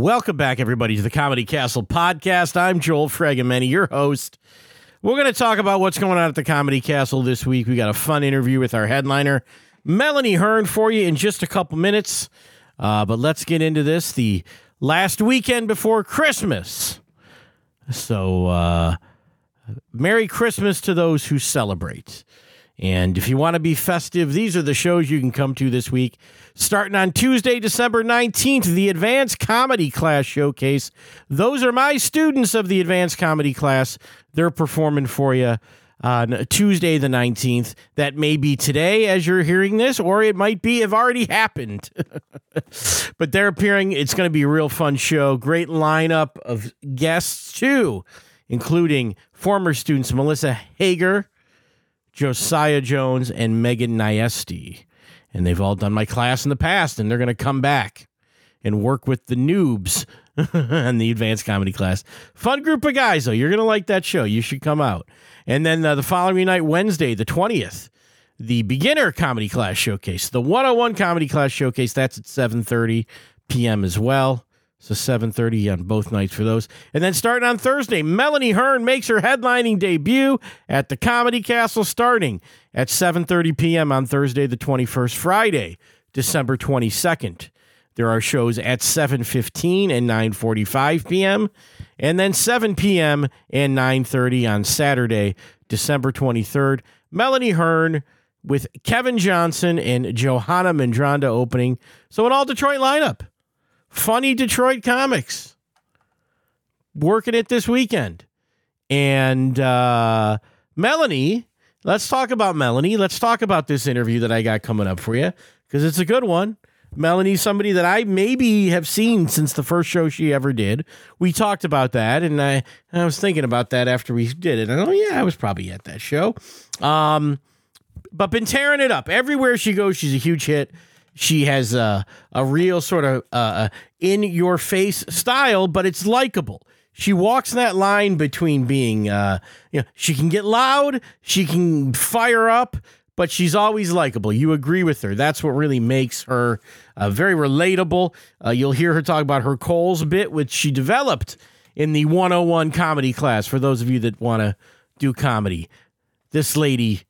Welcome back, everybody, to the Comedy Castle podcast. I'm Joel Fregameni, your host. We're going to talk about what's going on at the Comedy Castle this week. We got a fun interview with our headliner, Melanie Hearn, for you in just a couple minutes. Uh, but let's get into this. The last weekend before Christmas. So, uh, Merry Christmas to those who celebrate. And if you want to be festive, these are the shows you can come to this week. Starting on Tuesday, December 19th, the Advanced Comedy Class Showcase. Those are my students of the Advanced Comedy Class. They're performing for you on Tuesday, the 19th. That may be today as you're hearing this, or it might be have already happened. but they're appearing. It's going to be a real fun show. Great lineup of guests, too, including former students Melissa Hager. Josiah Jones, and Megan Niesti. And they've all done my class in the past, and they're going to come back and work with the noobs on the advanced comedy class. Fun group of guys, though. You're going to like that show. You should come out. And then uh, the following night, Wednesday, the 20th, the beginner comedy class showcase, the 101 comedy class showcase. That's at 7:30 p.m. as well. So 7:30 on both nights for those. And then starting on Thursday, Melanie Hearn makes her headlining debut at the Comedy Castle starting at 7:30 p.m. on Thursday the 21st, Friday, December 22nd. There are shows at 7:15 and 9:45 p.m. and then 7 p.m. and 9:30 on Saturday, December 23rd. Melanie Hearn with Kevin Johnson and Johanna Mandronda opening. So an all Detroit lineup funny Detroit comics working it this weekend. And uh, Melanie, let's talk about Melanie. Let's talk about this interview that I got coming up for you because it's a good one. Melanie's somebody that I maybe have seen since the first show she ever did. We talked about that, and I, I was thinking about that after we did it. And oh, yeah, I was probably at that show. Um, but been tearing it up. Everywhere she goes, she's a huge hit. She has a, a real sort of uh, in your face style, but it's likable. She walks that line between being, uh, you know, she can get loud, she can fire up, but she's always likable. You agree with her. That's what really makes her uh, very relatable. Uh, you'll hear her talk about her Kohl's bit, which she developed in the 101 comedy class for those of you that want to do comedy. This lady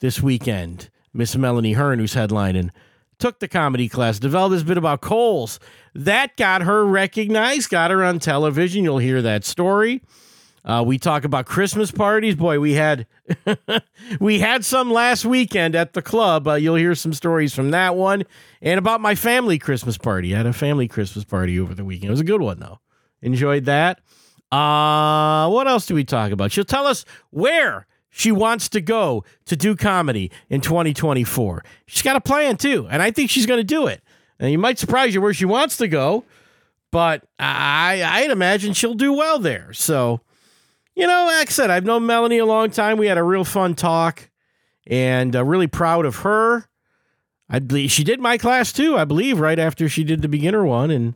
this weekend, Miss Melanie Hearn, who's headlining, took the comedy class, developed this bit about Kohl's. That got her recognized, got her on television. You'll hear that story. Uh, we talk about Christmas parties. Boy, we had we had some last weekend at the club. Uh, you'll hear some stories from that one, and about my family Christmas party. I had a family Christmas party over the weekend. It was a good one though. Enjoyed that. Uh, what else do we talk about? She'll tell us where she wants to go to do comedy in 2024. She's got a plan too, and I think she's going to do it. And you might surprise you where she wants to go, but I I'd imagine she'll do well there. So, you know, like I said, I've known Melanie a long time. We had a real fun talk, and uh, really proud of her. I believe she did my class too. I believe right after she did the beginner one, and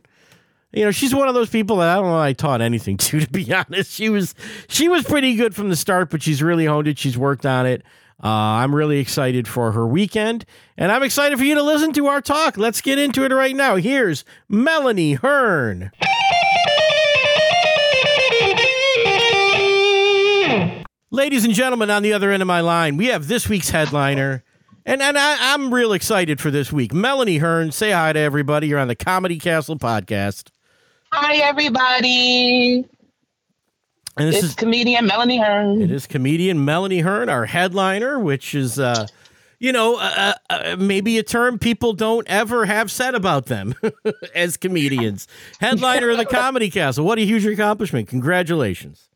you know, she's one of those people that I don't know I taught anything to, to be honest. She was she was pretty good from the start, but she's really honed it. She's worked on it. Uh, I'm really excited for her weekend, and I'm excited for you to listen to our talk. Let's get into it right now. Here's Melanie Hearn. Ladies and gentlemen, on the other end of my line, we have this week's headliner. And and I, am real excited for this week. Melanie Hearn, say hi to everybody. You're on the Comedy Castle podcast. Hi, everybody. And this it's is comedian Melanie Hearn. It is comedian Melanie Hearn, our headliner, which is, uh, you know, uh, uh, uh maybe a term people don't ever have said about them as comedians. Headliner of the Comedy Castle. What a huge accomplishment. Congratulations.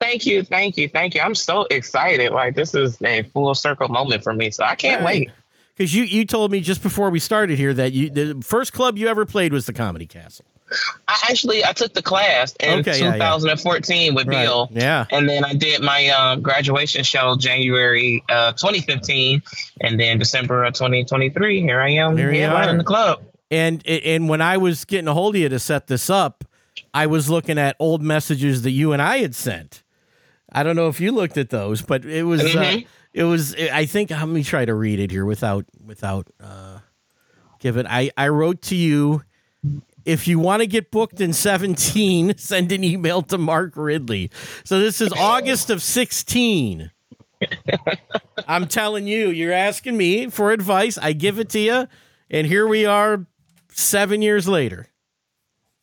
Thank you, thank you, thank you. I'm so excited. Like this is a full circle moment for me, so I can't right. wait. Because you you told me just before we started here that you the first club you ever played was the Comedy Castle. I actually I took the class in okay, 2014 yeah, yeah. with right. Bill. Yeah. And then I did my um, graduation show January uh, 2015, and then December of 2023. Here I am. Here you are in the club. And and when I was getting a hold of you to set this up, I was looking at old messages that you and I had sent. I don't know if you looked at those, but it was uh, mm-hmm. uh, it was I think let me try to read it here without without uh, give it. I I wrote to you if you want to get booked in 17, send an email to Mark Ridley. So this is August of 16. I'm telling you, you're asking me for advice. I give it to you. And here we are seven years later.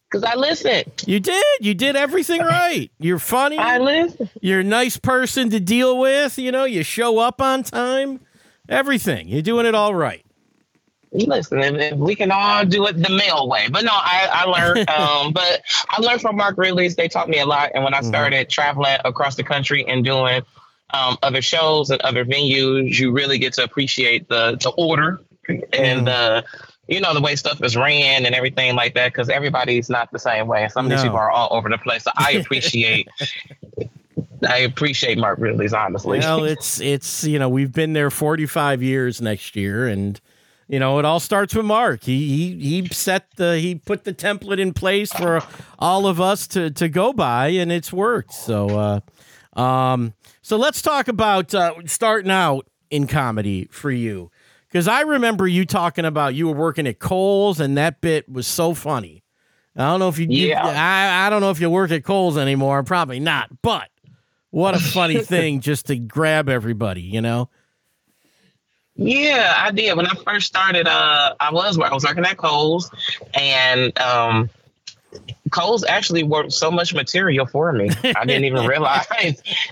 Because I listened. You did. You did everything right. You're funny. I listened. You're a nice person to deal with. You know, you show up on time. Everything. You're doing it all right. Listen, if, we can all do it the male way. But no, I, I learned, um, but I learned from Mark Ridley's. They taught me a lot. And when I mm-hmm. started mm-hmm. traveling across the country and doing um, other shows and other venues, you really get to appreciate the, the order and mm-hmm. the, you know, the way stuff is ran and everything like that, because everybody's not the same way. Some of these people are all over the place. So I appreciate I appreciate Mark Ridley's honestly. Well, it's it's you know, we've been there 45 years next year and you know, it all starts with Mark. He he he set the he put the template in place for all of us to to go by, and it's worked. So, uh, um, so let's talk about uh, starting out in comedy for you, because I remember you talking about you were working at Kohl's, and that bit was so funny. I don't know if you, yeah. You, I I don't know if you work at Kohl's anymore. Probably not, but what a funny thing just to grab everybody, you know. Yeah, I did. When I first started, uh, I was I was working at Kohl's, and um, Kohl's actually worked so much material for me. I didn't even realize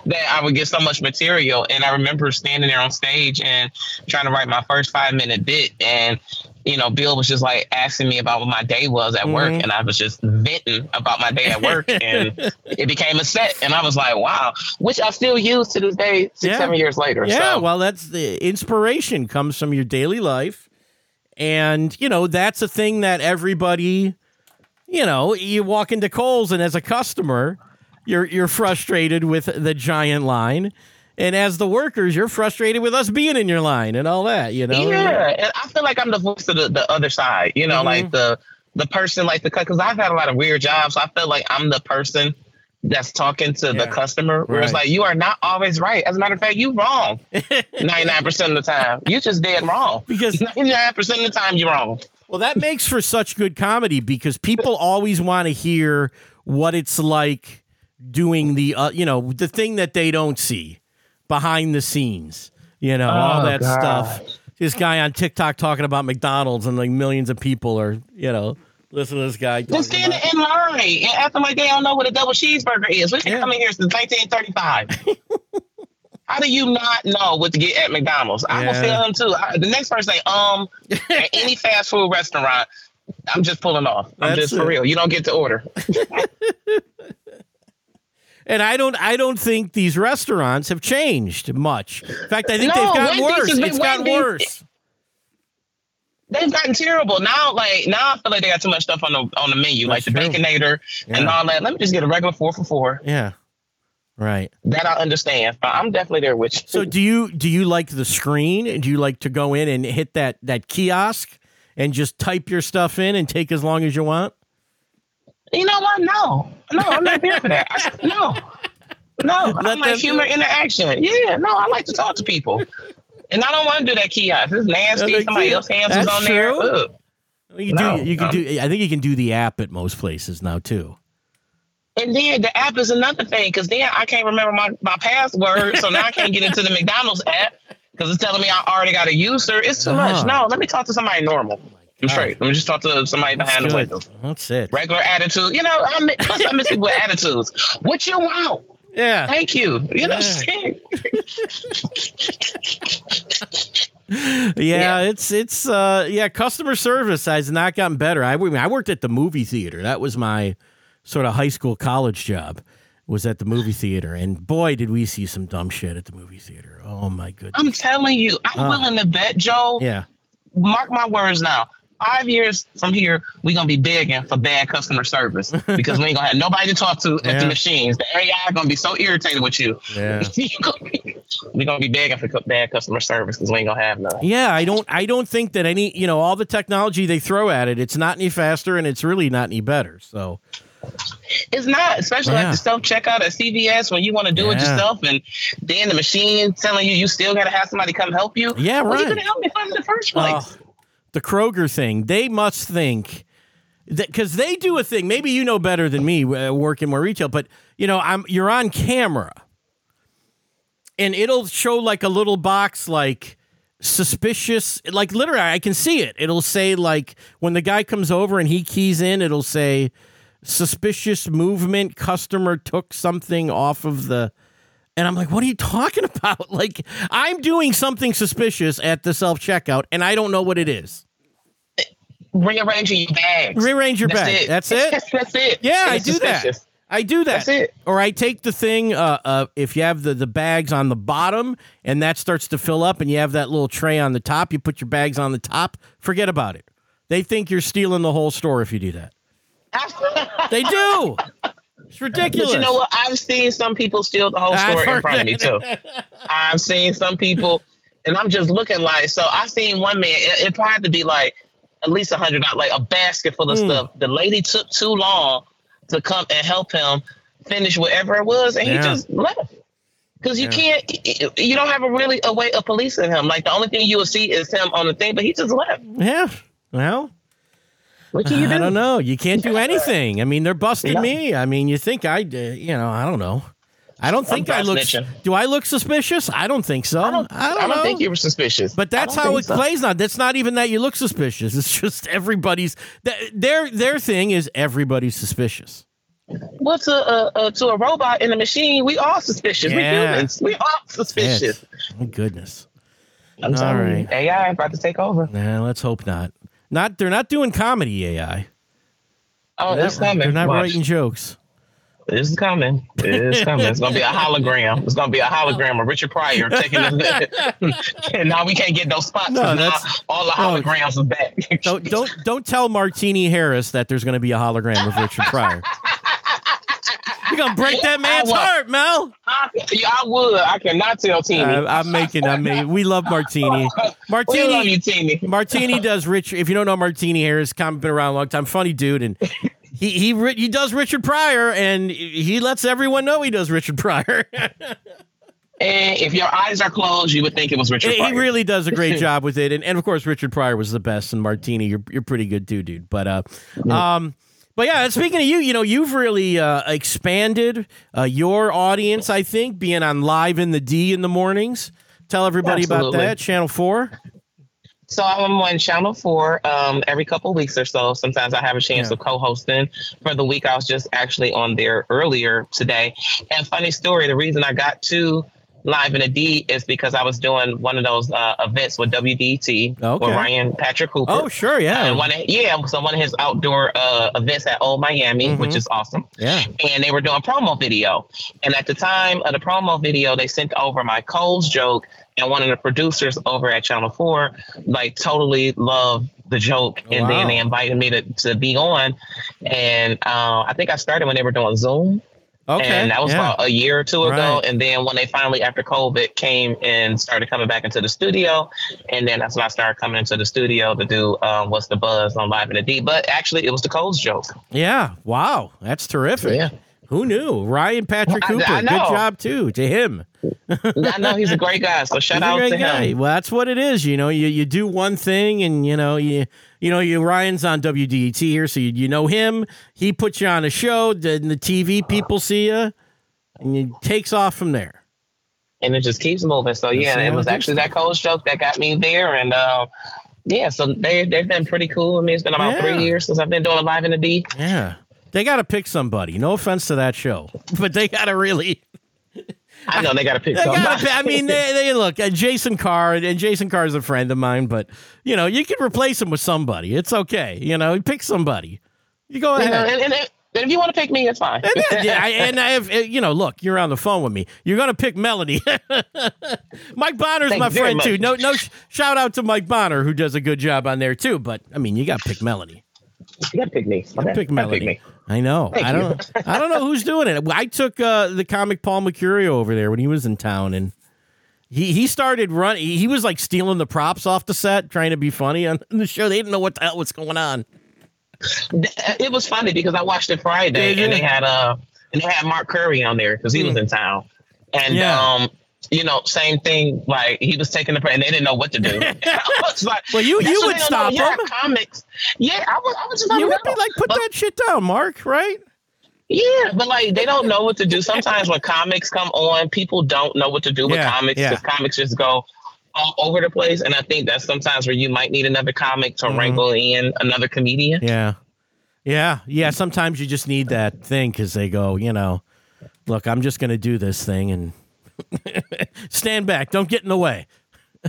that I would get so much material. And I remember standing there on stage and trying to write my first five minute bit, and you know, Bill was just like asking me about what my day was at mm-hmm. work, and I was just venting about my day at work, and it became a set, and I was like, wow, which I still use to this day, six, yeah. seven years later. Yeah, so. well, that's the inspiration comes from your daily life, and you know that's a thing that everybody, you know, you walk into Kohl's, and as a customer, you're you're frustrated with the giant line and as the workers, you're frustrated with us being in your line and all that, you know? Yeah. And I feel like I'm the voice of the, the other side, you know, mm-hmm. like the the person like the because I've had a lot of weird jobs. So I feel like I'm the person that's talking to yeah. the customer where right. it's like you are not always right. As a matter of fact, you wrong 99% of the time. You just dead wrong. Because 99% of the time you're wrong. Well, that makes for such good comedy because people always want to hear what it's like doing the uh, you know, the thing that they don't see behind the scenes, you know, oh, all that God. stuff. This guy on TikTok talking about McDonald's and like millions of people are, you know, listen to this guy. Just standing in line and acting like they don't know what a double cheeseburger is. We've been yeah. coming here since 1935. How do you not know what to get at McDonald's? I yeah. will tell them too. I, the next person say, um, at any fast food restaurant, I'm just pulling off. I'm That's just for it. real. You don't get to order. And I don't I don't think these restaurants have changed much. In fact, I think no, they've gotten worse. It's gotten worse. They've gotten terrible now. Like now, I feel like they got too much stuff on the on the menu, That's like the true. baconator yeah. and all that. Let me just get a regular four for four. Yeah, right. That I understand. I'm definitely there with you. So do you do you like the screen? Do you like to go in and hit that that kiosk and just type your stuff in and take as long as you want? You know what? No, no, I'm not here for that. I, no, no, Let I like humor interaction. Yeah, no, I like to talk to people, and I don't want to do that kiosk. It's nasty. Somebody else's hands is on true. there. Ugh. You no, do. You can do. I think you can do the app at most places now too. And then the app is another thing because then I can't remember my, my password, so now I can't get into the McDonald's app because it's telling me I already got a user. It's too uh-huh. much. No, let me talk to somebody normal. I'm straight. Let me just talk to somebody That's behind good. the window. That's it. Regular attitude. You know, I'm plus I miss people with attitudes. What you want? Yeah. Thank you. You know yeah. yeah, it's it's uh yeah, customer service has not gotten better. I mean I worked at the movie theater. That was my sort of high school college job. Was at the movie theater, and boy, did we see some dumb shit at the movie theater. Oh my goodness! I'm telling you, I'm uh, willing to bet, Joe. Yeah. Mark my words now five years from here, we're gonna be begging for bad customer service because we ain't gonna have nobody to talk to yeah. at the machines. The AI are gonna be so irritated with you. Yeah. we're gonna be begging for bad customer service because we ain't gonna have none. Yeah, I don't I don't think that any you know, all the technology they throw at it, it's not any faster and it's really not any better. So it's not, especially yeah. like the self checkout at CVS when you want to do yeah. it yourself, and then the machine telling you you still got to have somebody come help you. Yeah, well, right. You could help me find in the first place. the Kroger thing, they must think that because they do a thing. Maybe you know better than me, uh, working more retail. But you know, I'm you're on camera, and it'll show like a little box, like suspicious. Like literally, I can see it. It'll say like when the guy comes over and he keys in, it'll say suspicious movement. Customer took something off of the. And I'm like, what are you talking about? Like, I'm doing something suspicious at the self checkout, and I don't know what it is. Rearranging your bags. Rearrange your That's bag. it. That's it. That's it. Yeah, I do that. I do that. That's it. Or I take the thing, uh, uh, if you have the, the bags on the bottom and that starts to fill up and you have that little tray on the top, you put your bags on the top, forget about it. They think you're stealing the whole store if you do that. They do. It's ridiculous. But you know what? I've seen some people steal the whole I've store in front of me too. I've seen some people, and I'm just looking like. So I seen one man. It, it probably had to be like at least a hundred like a basket full of Hmm. stuff. The lady took too long to come and help him finish whatever it was, and Yeah. he just left. Because you Yeah. can't, you don't have a really a way of policing him. Like the only thing you will see is him on the thing, but he just left. Yeah. Well, What can you do? I don't know. You can't do anything. I mean, they're busting Yeah. me. I mean, you think I, uh, you know, I don't know. I don't think I look. snitching. Do I look suspicious? I don't think so. I don't, I don't, know. think you were suspicious. But that's how it so. plays now. That's not even that you look suspicious. It's just everybody's their their thing is everybody's suspicious. Well, to a, uh, to a robot in a machine, we all suspicious. Yeah. We humans. We all suspicious. My goodness. I'm All telling right. you, AI about to take over. Nah, let's hope not. Not they're not doing comedy AI. Oh, They're it's not, coming. they're not Watch. writing jokes. It's coming. It's coming. It's gonna be a hologram. It's gonna be a hologram of Richard Pryor taking the. and now we can't get those spots. No, 'cause now that's- all the no. holograms are back. Don't don't don't tell Martini Harris that there's going to be a hologram of Richard Pryor. You're gonna break that man's heart, Mel. I, yeah, I would. I cannot tell Teeny. I, I'm making. I'm making. We love Martini. we love Martini. you, Teeny. Martini does Rich. If you don't know Martini Harris, com been around a long time. Funny dude, and he he he does Richard Pryor, and he lets everyone know he does Richard Pryor. And if your eyes are closed, you would think it was Richard he really does a great job with it, and, and of course Richard Pryor was the best, and Martini, you're you're pretty good too, dude. But uh, um. But yeah, speaking of you, you know, you've really uh, expanded uh, your audience. I think being on live in the D in the mornings. Tell everybody about that. Channel four. So I'm on Channel Four um, every couple weeks or so. Sometimes I have a chance Yeah. of co-hosting. For the week, I was just actually on there earlier today. And funny story, the reason I got to live in a D is because I was doing one of those uh, events with WDET Okay. with Ryan Patrick Hooper. Oh, sure, yeah, And one of, yeah, so one of his outdoor uh, events at Old Miami, Mhm. which is awesome yeah. and they were doing promo video. And at the time of the promo video, they sent over my Kohl's joke, and one of the producers over at Channel Four like totally loved the joke, and Wow. then they invited me to, to be on. And uh, I think I started when they were doing Zoom, Okay, and that was yeah. about a year or two ago. Right. And then when they finally, after COVID, came and started coming back into the studio, and then that's when I started coming into the studio to do um, what's the buzz on Live in the D. But actually, it was the Kohl's joke. Yeah. Wow. That's terrific. Yeah. Who knew? Ryan Patrick I- Hooper. Good job too to him. I know he's a great guy, so shout He's out to guy. him. Well, that's what it is. You know, you, you do one thing, and you know you you know you Ryan's on WDET here, so you, you know him. He puts you on a show. Then the TV people see you, and it takes off from there. and it just keeps moving. So yeah, That's it was actually that cold joke that got me there, and uh, yeah, so they they've been pretty cool. I mean, it's been about Yeah. three years since I've been doing live in the D. Yeah. They got to pick somebody. No offense to that show, but they got to really. I know they got to pick They gotta I mean, they, they look. Uh, Jason Carr, and Jason Carr is a friend of mine, but you know, you can replace him with somebody. It's okay. You know, pick somebody. You go You know, ahead. and, and, and if you want to pick me, it's fine. And, then- yeah, I, and I have, uh, you know, look, you're on the phone with me. You're going to pick Melody. Mike Bonner's my friend too. No, no, sh- shout out to Mike Bonner who does a good job on there too. But I mean, you got to pick Melody. You got to pick me. Pick Melody. me. I know. Thank I don't. I don't know who's doing it. I took uh, the comic Paul Mecurio over there when he was in town, and he he started running. He was like stealing the props off the set, trying to be funny on the show. They didn't know what the hell was going on. It was funny because I watched it Friday, and they had uh and they had Mark Curry on there because he was in town, and Yeah. um you know, same thing. Like he was taking the break and they didn't know what to do. Like, Well, you you would stop know. Yeah, comics. Yeah, I was. I was just. You would be like, put But- that shit down, Mark. Right? Yeah, but like they don't know what to do. Sometimes when comics come on, people don't know what to do with Yeah, comics yeah. because comics just go all over the place. And I think that's sometimes where you might need another comic to Mhm. wrangle in another comedian. Yeah. Yeah. Yeah. Sometimes you just need that thing because they go, you know, look, I'm just going to do this thing and stand back. Don't get in the way.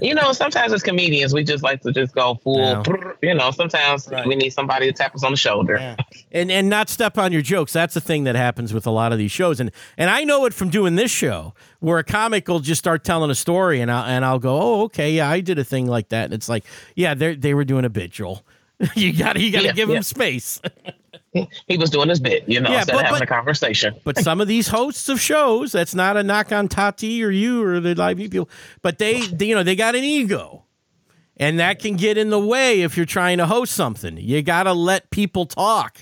You know, sometimes as comedians, we just like to just go full. Yeah. You know, sometimes Right. we need somebody to tap us on the shoulder. Yeah. And and not step on your jokes. That's the thing that happens with a lot of these shows. And and I know it from doing this show where a comic will just start telling a story and I'll and I'll go, "Oh, okay, yeah, I did a thing like that." And it's like, "Yeah, they they were doing a bit, Joel." you got to you got to Yeah, give them space. He was doing his bit, you know, Yeah, instead but- of having but- a conversation. But some of these hosts of shows, that's not a knock on Tati or you or the live people, but they, they, you know, they got an ego. And that can get in the way if you're trying to host something. You got to let people talk.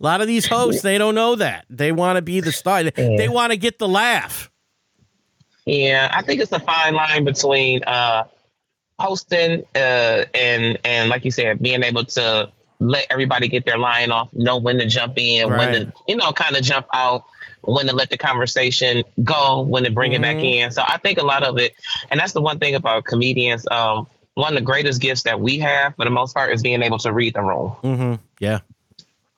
A lot of these hosts, they don't know that. They want to be the star. They want to get the laugh. Yeah, I think it's a fine line between uh, hosting uh, and and like you said, being able to let everybody get their line off, know when to jump in, when to you know kind of jump out, when to let the conversation go, when to bring it back Mhm. in. So I think a lot of it, and that's the one thing about comedians. Um, one of the greatest gifts that we have, for the most part, is being able to read the room. Mm-hmm. Yeah.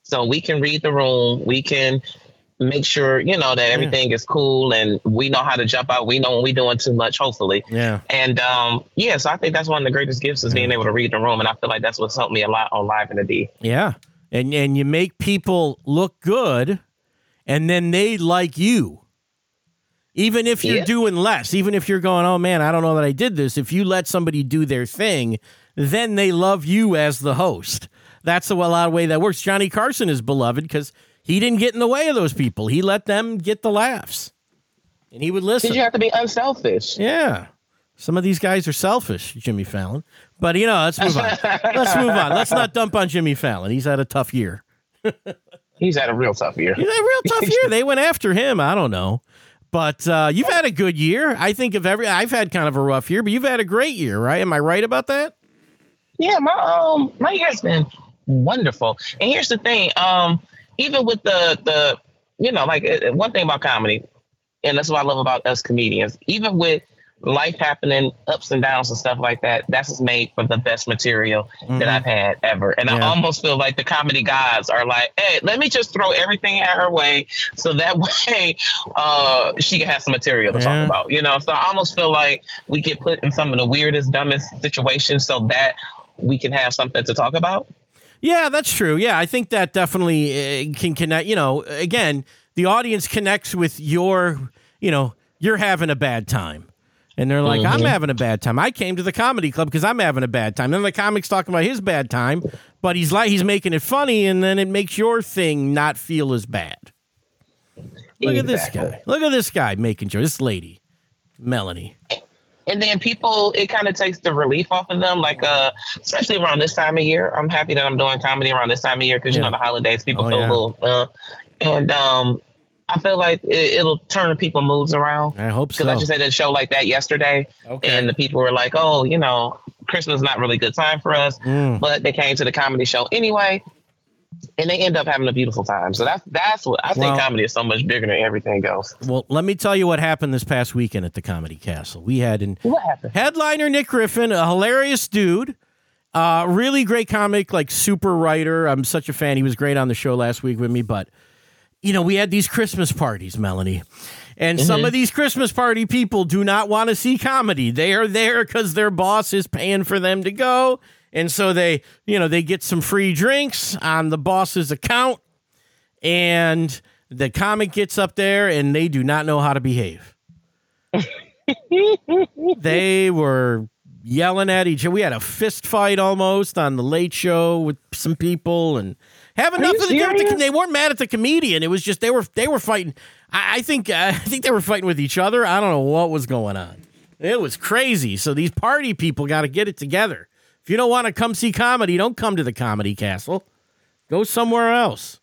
So we can read the room. We can make sure, you know, that everything is cool and we know how to jump out. We know when we're doing too much, hopefully. Yeah. And um, yeah, so I think that's one of the greatest gifts is being able to read the room. And I feel like that's what's helped me a lot on Live in the D. Yeah. And and you make people look good and then they like you. Even if you're Yeah. doing less, even if you're going, "Oh man, I don't know that I did this." If you let somebody do their thing, then they love you as the host. That's a lot of way that works. Johnny Carson is beloved cuz he didn't get in the way of those people. He let them get the laughs. And he would listen. Did you have to be unselfish? Yeah. Some of these guys are selfish, Jimmy Fallon. But you know, let's move on. let's move on. Let's not dump on Jimmy Fallon. He's had a tough year. He's had a real tough year. He's had a real tough year. They went after him. I don't know. But uh, you've had a good year. I think of every I've had kind of a rough year, but you've had a great year, right? Am I right about that? Yeah, my um my year's been wonderful. And here's the thing, um, even with the the you know, like uh, one thing about comedy, and that's what I love about us comedians, even with life happening, ups and downs and stuff like that, that's what's made for the best material that I've had ever. And I almost feel like the comedy gods are like, hey, let me just throw everything at her way so that way uh she can have some material to Yeah. talk about. You know, so I almost feel like we get put in some of the weirdest, dumbest situations so that we can have something to talk about. Yeah, that's true. Yeah, I think that definitely uh, can connect. You know, again, the audience connects with your, you know, you're having a bad time. And they're like, I'm Mhm. having a bad time. I came to the comedy club because I'm having a bad time. Then the comic's talking about his bad time, but he's like he's making it funny, and then it makes your thing not feel as bad. Look at this guy. Look at this guy making sure. This lady, Melanie. And then people it kind of takes the relief off of them like uh especially around this time of year i'm happy that i'm doing comedy around this time of year because you know the holidays people Oh, feel yeah. a little uh and um i feel like it, it'll turn people moods around I hope so. because i just had a show like that yesterday okay. and the people were like oh you know christmas is not really a good time for us Mm. but they came to the comedy show anyway and they end up having a beautiful time so that's that's what i think Well- comedy is so much bigger than everything else Well, let me tell you what happened this past weekend at the Comedy Castle. We had an what happened headliner Nick Griffin, a hilarious dude, uh, really great comic, like super writer. I'm such a fan. He was great on the show last week with me. But you know, we had these Christmas parties, Melanie, and some of these Christmas party people do not want to see comedy. They are there because their boss is paying for them to go, and so they, you know, they get some free drinks on the boss's account, and the comic gets up there, and they do not know how to behave they were yelling at each other. We had a fist fight almost on the late show with some people and you nothing to do with the, they weren't mad at the comedian. It was just they were they were fighting. I, I think uh, I think they were fighting with each other. I don't know what was going on. It was crazy. So these party people got to get it together. If you don't want to come see comedy, don't come to the comedy castle. Go somewhere else.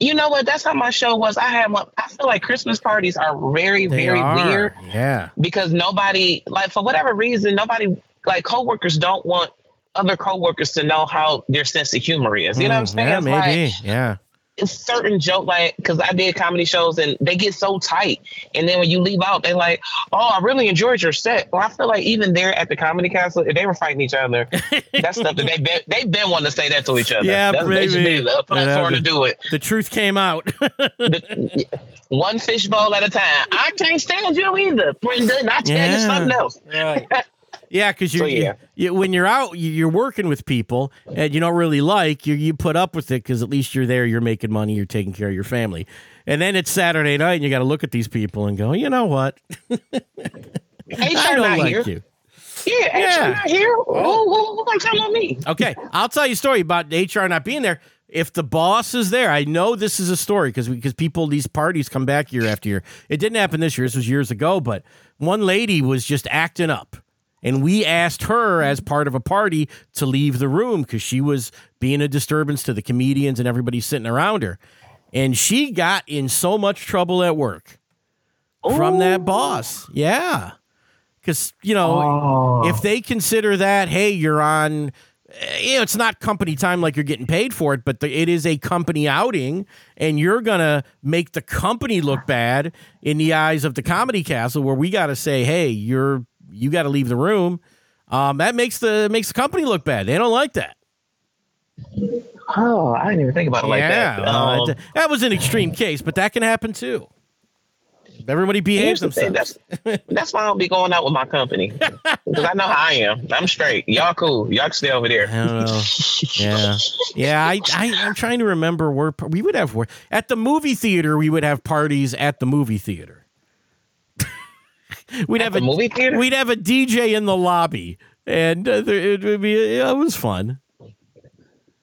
You know what? That's how my show was. I had one. I feel like Christmas parties are very, They very are. weird Yeah. because nobody, like, for whatever reason, nobody, like, coworkers don't want other coworkers to know how their sense of humor is. You know what I'm Mm, saying? Yeah, maybe. like yeah. It's certain joke, like, because I did comedy shows and they get so tight, and then when you leave out, they're like, "Oh, I really enjoyed your set." Well, I feel like even there at the comedy castle, if they were fighting each other, that's stuff that they've been they've been wanting to say that to each other. Yeah, that's, they should maybe. be a platform Yeah, to do it. The truth came out. The- one fishbowl at a time. I can't stand you either, Brenda. Not tell Yeah. you something else. yeah, because you, So, yeah. you, when you're out, you- you're working with people and you don't really like you. You put up with it because at least you're there. You're making money. You're taking care of your family. And then it's Saturday night, and you got to look at these people and go, you know what? I HR don't like here. you. Yeah, Yeah. Not here. Oh. Who, who, who gonna tell on me? Okay, I'll tell you a story about HR not being there. If the boss is there, I know this is a story because because people these parties come back year after year. It didn't happen this year. This was years ago. But one lady was just acting up, and we asked her as part of a party to leave the room because she was being a disturbance to the comedians and everybody sitting around her, and she got in so much trouble at work from that boss. Yeah, because you know Oh. if they consider that, hey, you're on, you know, it's not company time like you're getting paid for it, but the, it is a company outing, and you're gonna make the company look bad in the eyes of the comedy castle, where we got to say, hey, you're you got to leave the room. Um, that makes the makes the company look bad. They don't like that. Oh, I didn't even think about it like yeah, that. uh, Um, th- that was an extreme case, but that can happen too. Everybody behaves Here's the thing, themselves. That's that's why I don't be going out with my company because I know how I am. I'm straight. Y'all cool. Y'all can stay over there. I don't know. Yeah, yeah. I, I I'm trying to remember where we would have at the movie theater. We would have parties at the movie theater. we'd have a movie theater? We'd have a DJ in the lobby, and uh, there, it would be. Yeah, it was fun.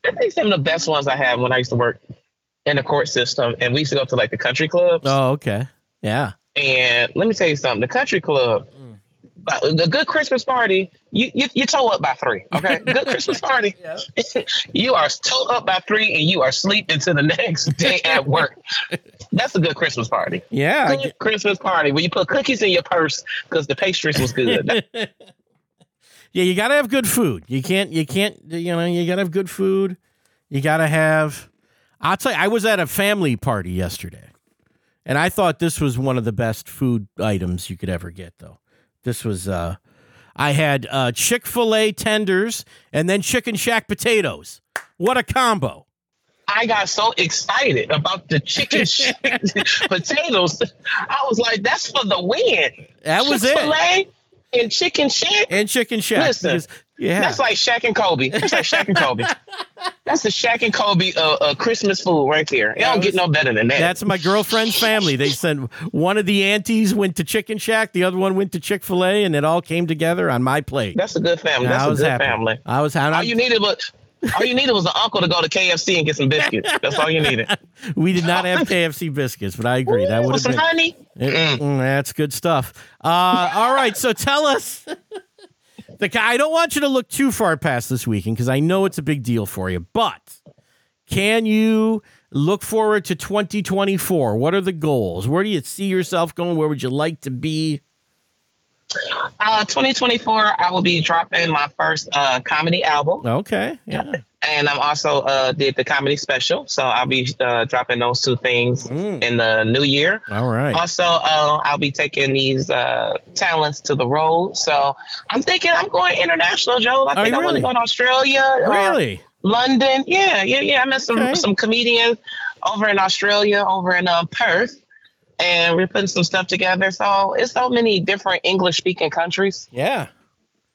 I think some of the best ones I had when I used to work in the court system, and we used to go to like the country clubs. Oh, okay. Yeah. And let me tell you something: the country club, the good Christmas party, you you, you toe up by three. Okay, good Christmas party, you are toe up by three, and you are asleep until the next day at work. That's a good Christmas party. Yeah. Good Christmas party where you put cookies in your purse because the pastries was good. yeah. You got to have good food. You can't. You can't. You know. You got to have good food. You got to have. I'll tell you. I was at a family party yesterday, and I thought this was one of the best food items you could ever get. Though this was. uh I had uh, Chick Fil A tenders and then Chicken Shack potatoes. What a combo! I got so excited about the chicken shack potatoes. I was like, that's for the win. That was it. And chicken shack. And Chicken Shack. Listen, because- yeah. That's like Shaq and Kobe. That's like Shaq and Kobe. That's the Shaq and Kobe uh, uh, Christmas food right there. It don't was- get no better than that. That's my girlfriend's family. They sent one of the aunties went to Chicken Shack, the other one went to Chick Fil A, and it all came together on my plate. That's a good family. And That's a good happy. family. I was happy. All you needed was all you needed was an uncle to go to KFC and get some biscuits. That's all you needed. we did not have KFC biscuits, but I agree that would have some been. honey. It- mm, that's good stuff. Uh, all right, so tell us. The, I don't want you to look too far past this weekend because I know it's a big deal for you. But can you look forward to 2024? What are the goals? Where do you see yourself going? Where would you like to be? Uh, 2024, I will be dropping my first uh, comedy album. Okay, yeah. and I'm also uh, did the comedy special, so I'll be uh, dropping those two things Mm. in the new year. All right. Also, uh, I'll be taking these uh, talents to the road. So I'm thinking I'm going international, Joe. I think you I want to go to Australia, Really? London. Yeah, yeah, yeah. I met some Okay. some comedians over in Australia, over in uh, Perth, and we're putting some stuff together. So it's so many different English speaking countries Yeah.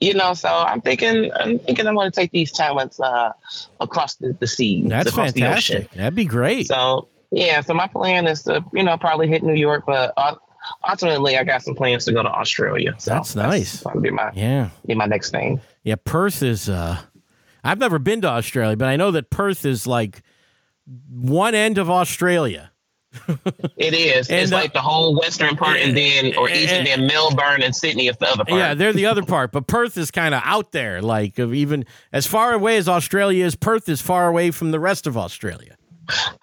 you know so i'm thinking i'm thinking i want to take these talents uh across the, the sea That's across the ocean. fantastic. That'd be great. so yeah so my plan is to you know probably hit new york but uh, ultimately i got some plans to go to australia so That's nice. that'll be my yeah. be my next thing Yeah. Perth is, uh, I've never been to Australia, but I know that Perth is like one end of Australia. It is And, it's uh, like the whole western part and then or east and then melbourne and sydney is the other part Yeah, they're the other part, but Perth is kind of out there. Like of even as far away as Australia is, Perth is far away from the rest of Australia.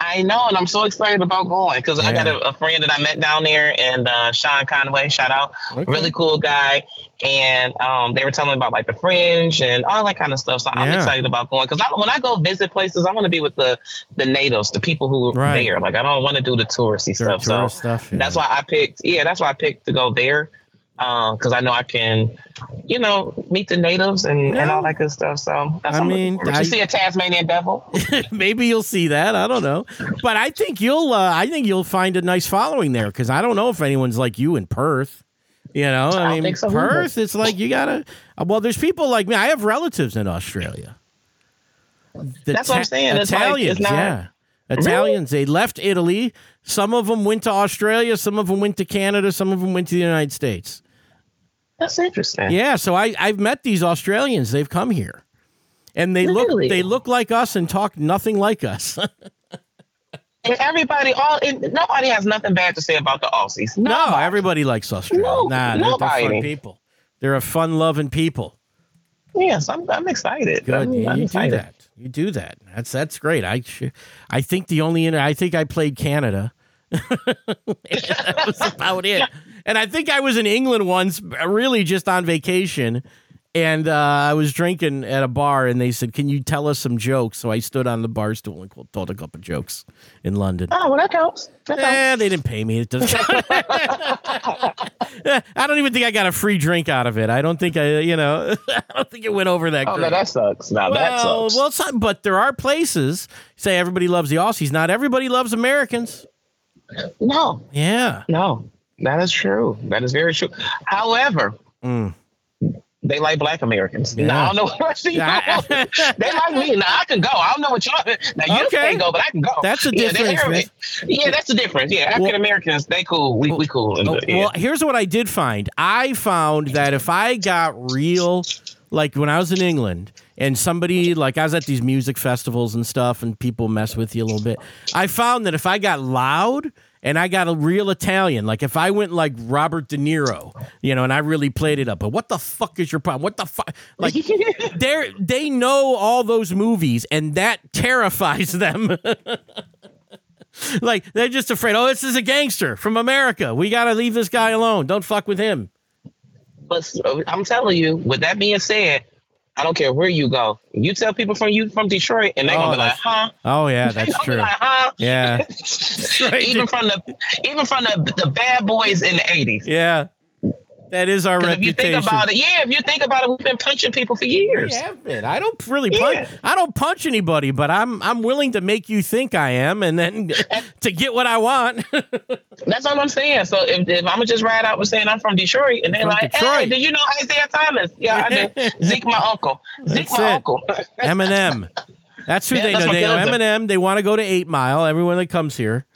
I know, and I'm so excited about going because I got a, a friend that I met down there, and uh, Sean Conway, shout out, Okay. really cool guy. And um, they were telling me about like the fringe and all that kind of stuff. So I'm Yeah. excited about going because when I go visit places, I want to be with the the natives, the people who are Right. there. Like I don't want to do the touristy stuff. So stuff, yeah. that's why I picked. Yeah, that's why I picked to go there because I know I can, you know, meet the natives and, and all that good stuff. So that's I what I'm mean, to. I- see a Tasmanian devil. Maybe you'll see that. I don't know, but I think you'll. Uh, I think you'll find a nice following there because I don't know if anyone's like you in Perth. You know, I, don't mean, so either. Perth. It's like you gotta. uh, Well, there's people like me. I have relatives in Australia. The That's what I'm saying. It's like- Italians, it's not- yeah. Italians. They left Italy. Some of them went to Australia. Some of them went to Canada. Some of them went to the United States. That's interesting. Yeah, so I I've met these Australians. They've come here, and they look they look like us and talk nothing like us. And everybody, all and nobody has nothing bad to say about the Aussies. no, everybody likes Australia. No, nah, they're, they're fun nobody. people. They're a fun loving people. Yes, I'm, I'm excited. Good, I'm, you, I'm you do that. You do that. That's that's great. I sh- I think the only I think I played Canada. that was about it. And I think I was in England once, really just on vacation. And uh, I was drinking at a bar, and they said, "Can you tell us some jokes?" So I stood on the bar stool and told a couple jokes in London. Oh, well, that counts. That. Eh, they didn't pay me. It doesn't. I don't even think I got a free drink out of it. I don't think I, you know, I don't think it went over that Oh, great. no, that sucks. Now that sucks. well, but there are places. Say everybody loves the Aussies. Not everybody loves Americans. no, Yeah. no, that is true. That is very true. However, Mm. they like black Americans. Yeah. Now, I don't know what you Yeah. They like me. Now I can go. I don't know what y'all. Now you Okay. can't go, but I can go. That's a Yeah, difference, Yeah, that's the difference. Yeah, African Americans, they cool. We we cool. Oh, yeah. Well, here's what I did find. I found that if I got real, like when I was in England, and somebody like I was at these music festivals and stuff, and people mess with you a little bit. I found that if I got loud and I got a real Italian, like if I went like Robert De Niro, you know, and I really played it up. But what the fuck is your problem? What the fuck? Like they they know all those movies, and that terrifies them. like they're just afraid. Oh, this is a gangster from America. We got to leave this guy alone. Don't fuck with him. But I'm telling you, with that being said, I don't care where you go. You tell people from you from Detroit, and they're Oh, gonna be oh, like, "Huh?" Oh yeah, that's true. like, huh? Yeah, even from the even from the the bad boys in the '80s. yeah. That is our 'Cause if you think about it, yeah, if you think about it, we've been punching people for years. We have been. I don't really punch. I don't punch anybody, but I'm I'm willing to make you think I am, and then to get what I want. That's all I'm saying. So if, if I'm gonna just ride out with saying I'm from Detroit, and they're From like, Detroit. "Hey, did you know Isiah Thomas?" Yeah, I did. Zeke, my uncle. Zeke, That's my it. uncle. Eminem. That's who Yeah, they that's know. They know them. Eminem. They want to go to Eight Mile. Everyone that comes here,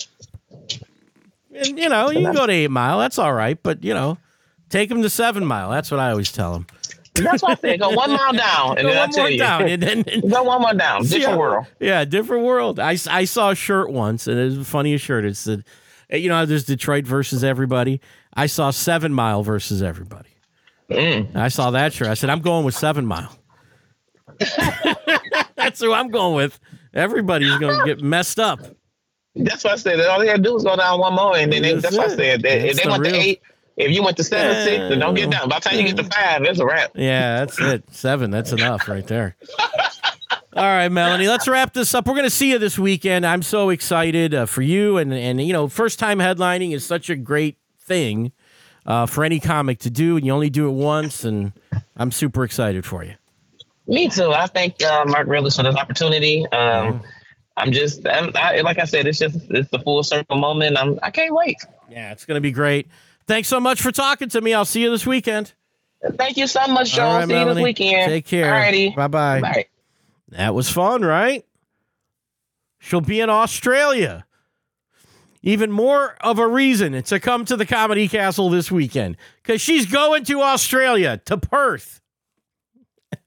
and you know, you can go to Eight Mile. That's all right, but you know, take them to Seven Mile. That's what I always tell them. That's what I say. Go one mile down, and Go one more you. down, and then Go one more down. Different yeah, world. Yeah, different world. I, I saw a shirt once, and it was the funniest shirt. It said, you know, there's Detroit versus everybody. I saw Seven Mile versus everybody. Mm. I saw that shirt. I said, I'm going with Seven Mile. That's who I'm going with. Everybody's going to get messed up. That's what I said. All they gotta do is go down one more, and then they, That's that's what I said. They, if they the went real- to eight, if you went to seven, Yeah. six, then don't get down. By the time you get to five, it's a wrap. Yeah, that's it. Seven. That's enough right there. All right, Melanie, let's wrap this up. We're going to see you this weekend. I'm so excited uh, for you. And, and, you know, first time headlining is such a great thing uh, for any comic to do. And you only do it once. And I'm super excited for you. Me too. I thank uh, Mark Ridley's for this opportunity. Um, I'm just, I'm, I, like I said, it's just it's the full circle moment. I'm, I can't wait. Yeah, it's going to be great. Thanks so much for talking to me. I'll see you this weekend. Thank you so much, Joel. Right, See you this weekend. Take care. Alrighty. Bye-bye. Bye. That was fun, right? She'll be in Australia. Even more of a reason to come to the Comedy Castle this weekend because she's going to Australia, to Perth.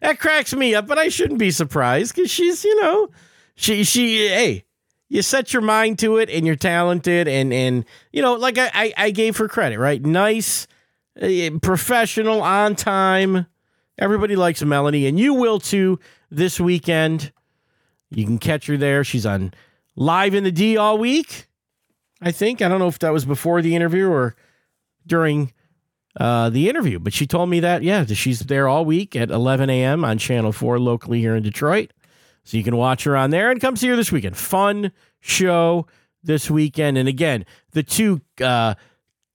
that cracks me up, but I shouldn't be surprised because she's, you know, she, she, hey, you set your mind to it and you're talented and, and, you know, like I, I, gave her credit, right? Nice, uh, professional, on time. Everybody likes Melanie, and you will too this weekend. You can catch her there. She's on live in the D all week. I think. I don't know if that was before the interview or during uh, the interview, but she told me that, yeah, she's there all week at 11 a.m. on Channel 4 locally here in Detroit. So you can watch her on there and come see her this weekend. Fun show this weekend. And again, the two uh,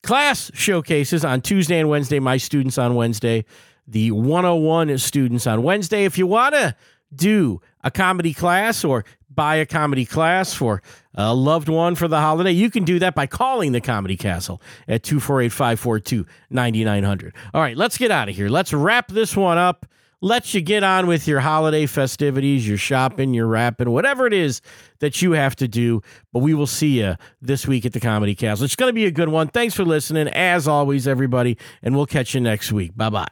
class showcases on Tuesday and Wednesday, my students on Wednesday, the 101 students on Wednesday. If you want to do a comedy class or buy a comedy class for a loved one for the holiday, you can do that by calling the Comedy Castle at 248 542 9900. All right, let's get out of here. Let's wrap this one up lets you get on with your holiday festivities, your shopping, your wrapping, whatever it is that you have to do. But we will see you this week at the Comedy Castle. It's going to be a good one. Thanks for listening, as always, everybody. And we'll catch you next week. Bye bye.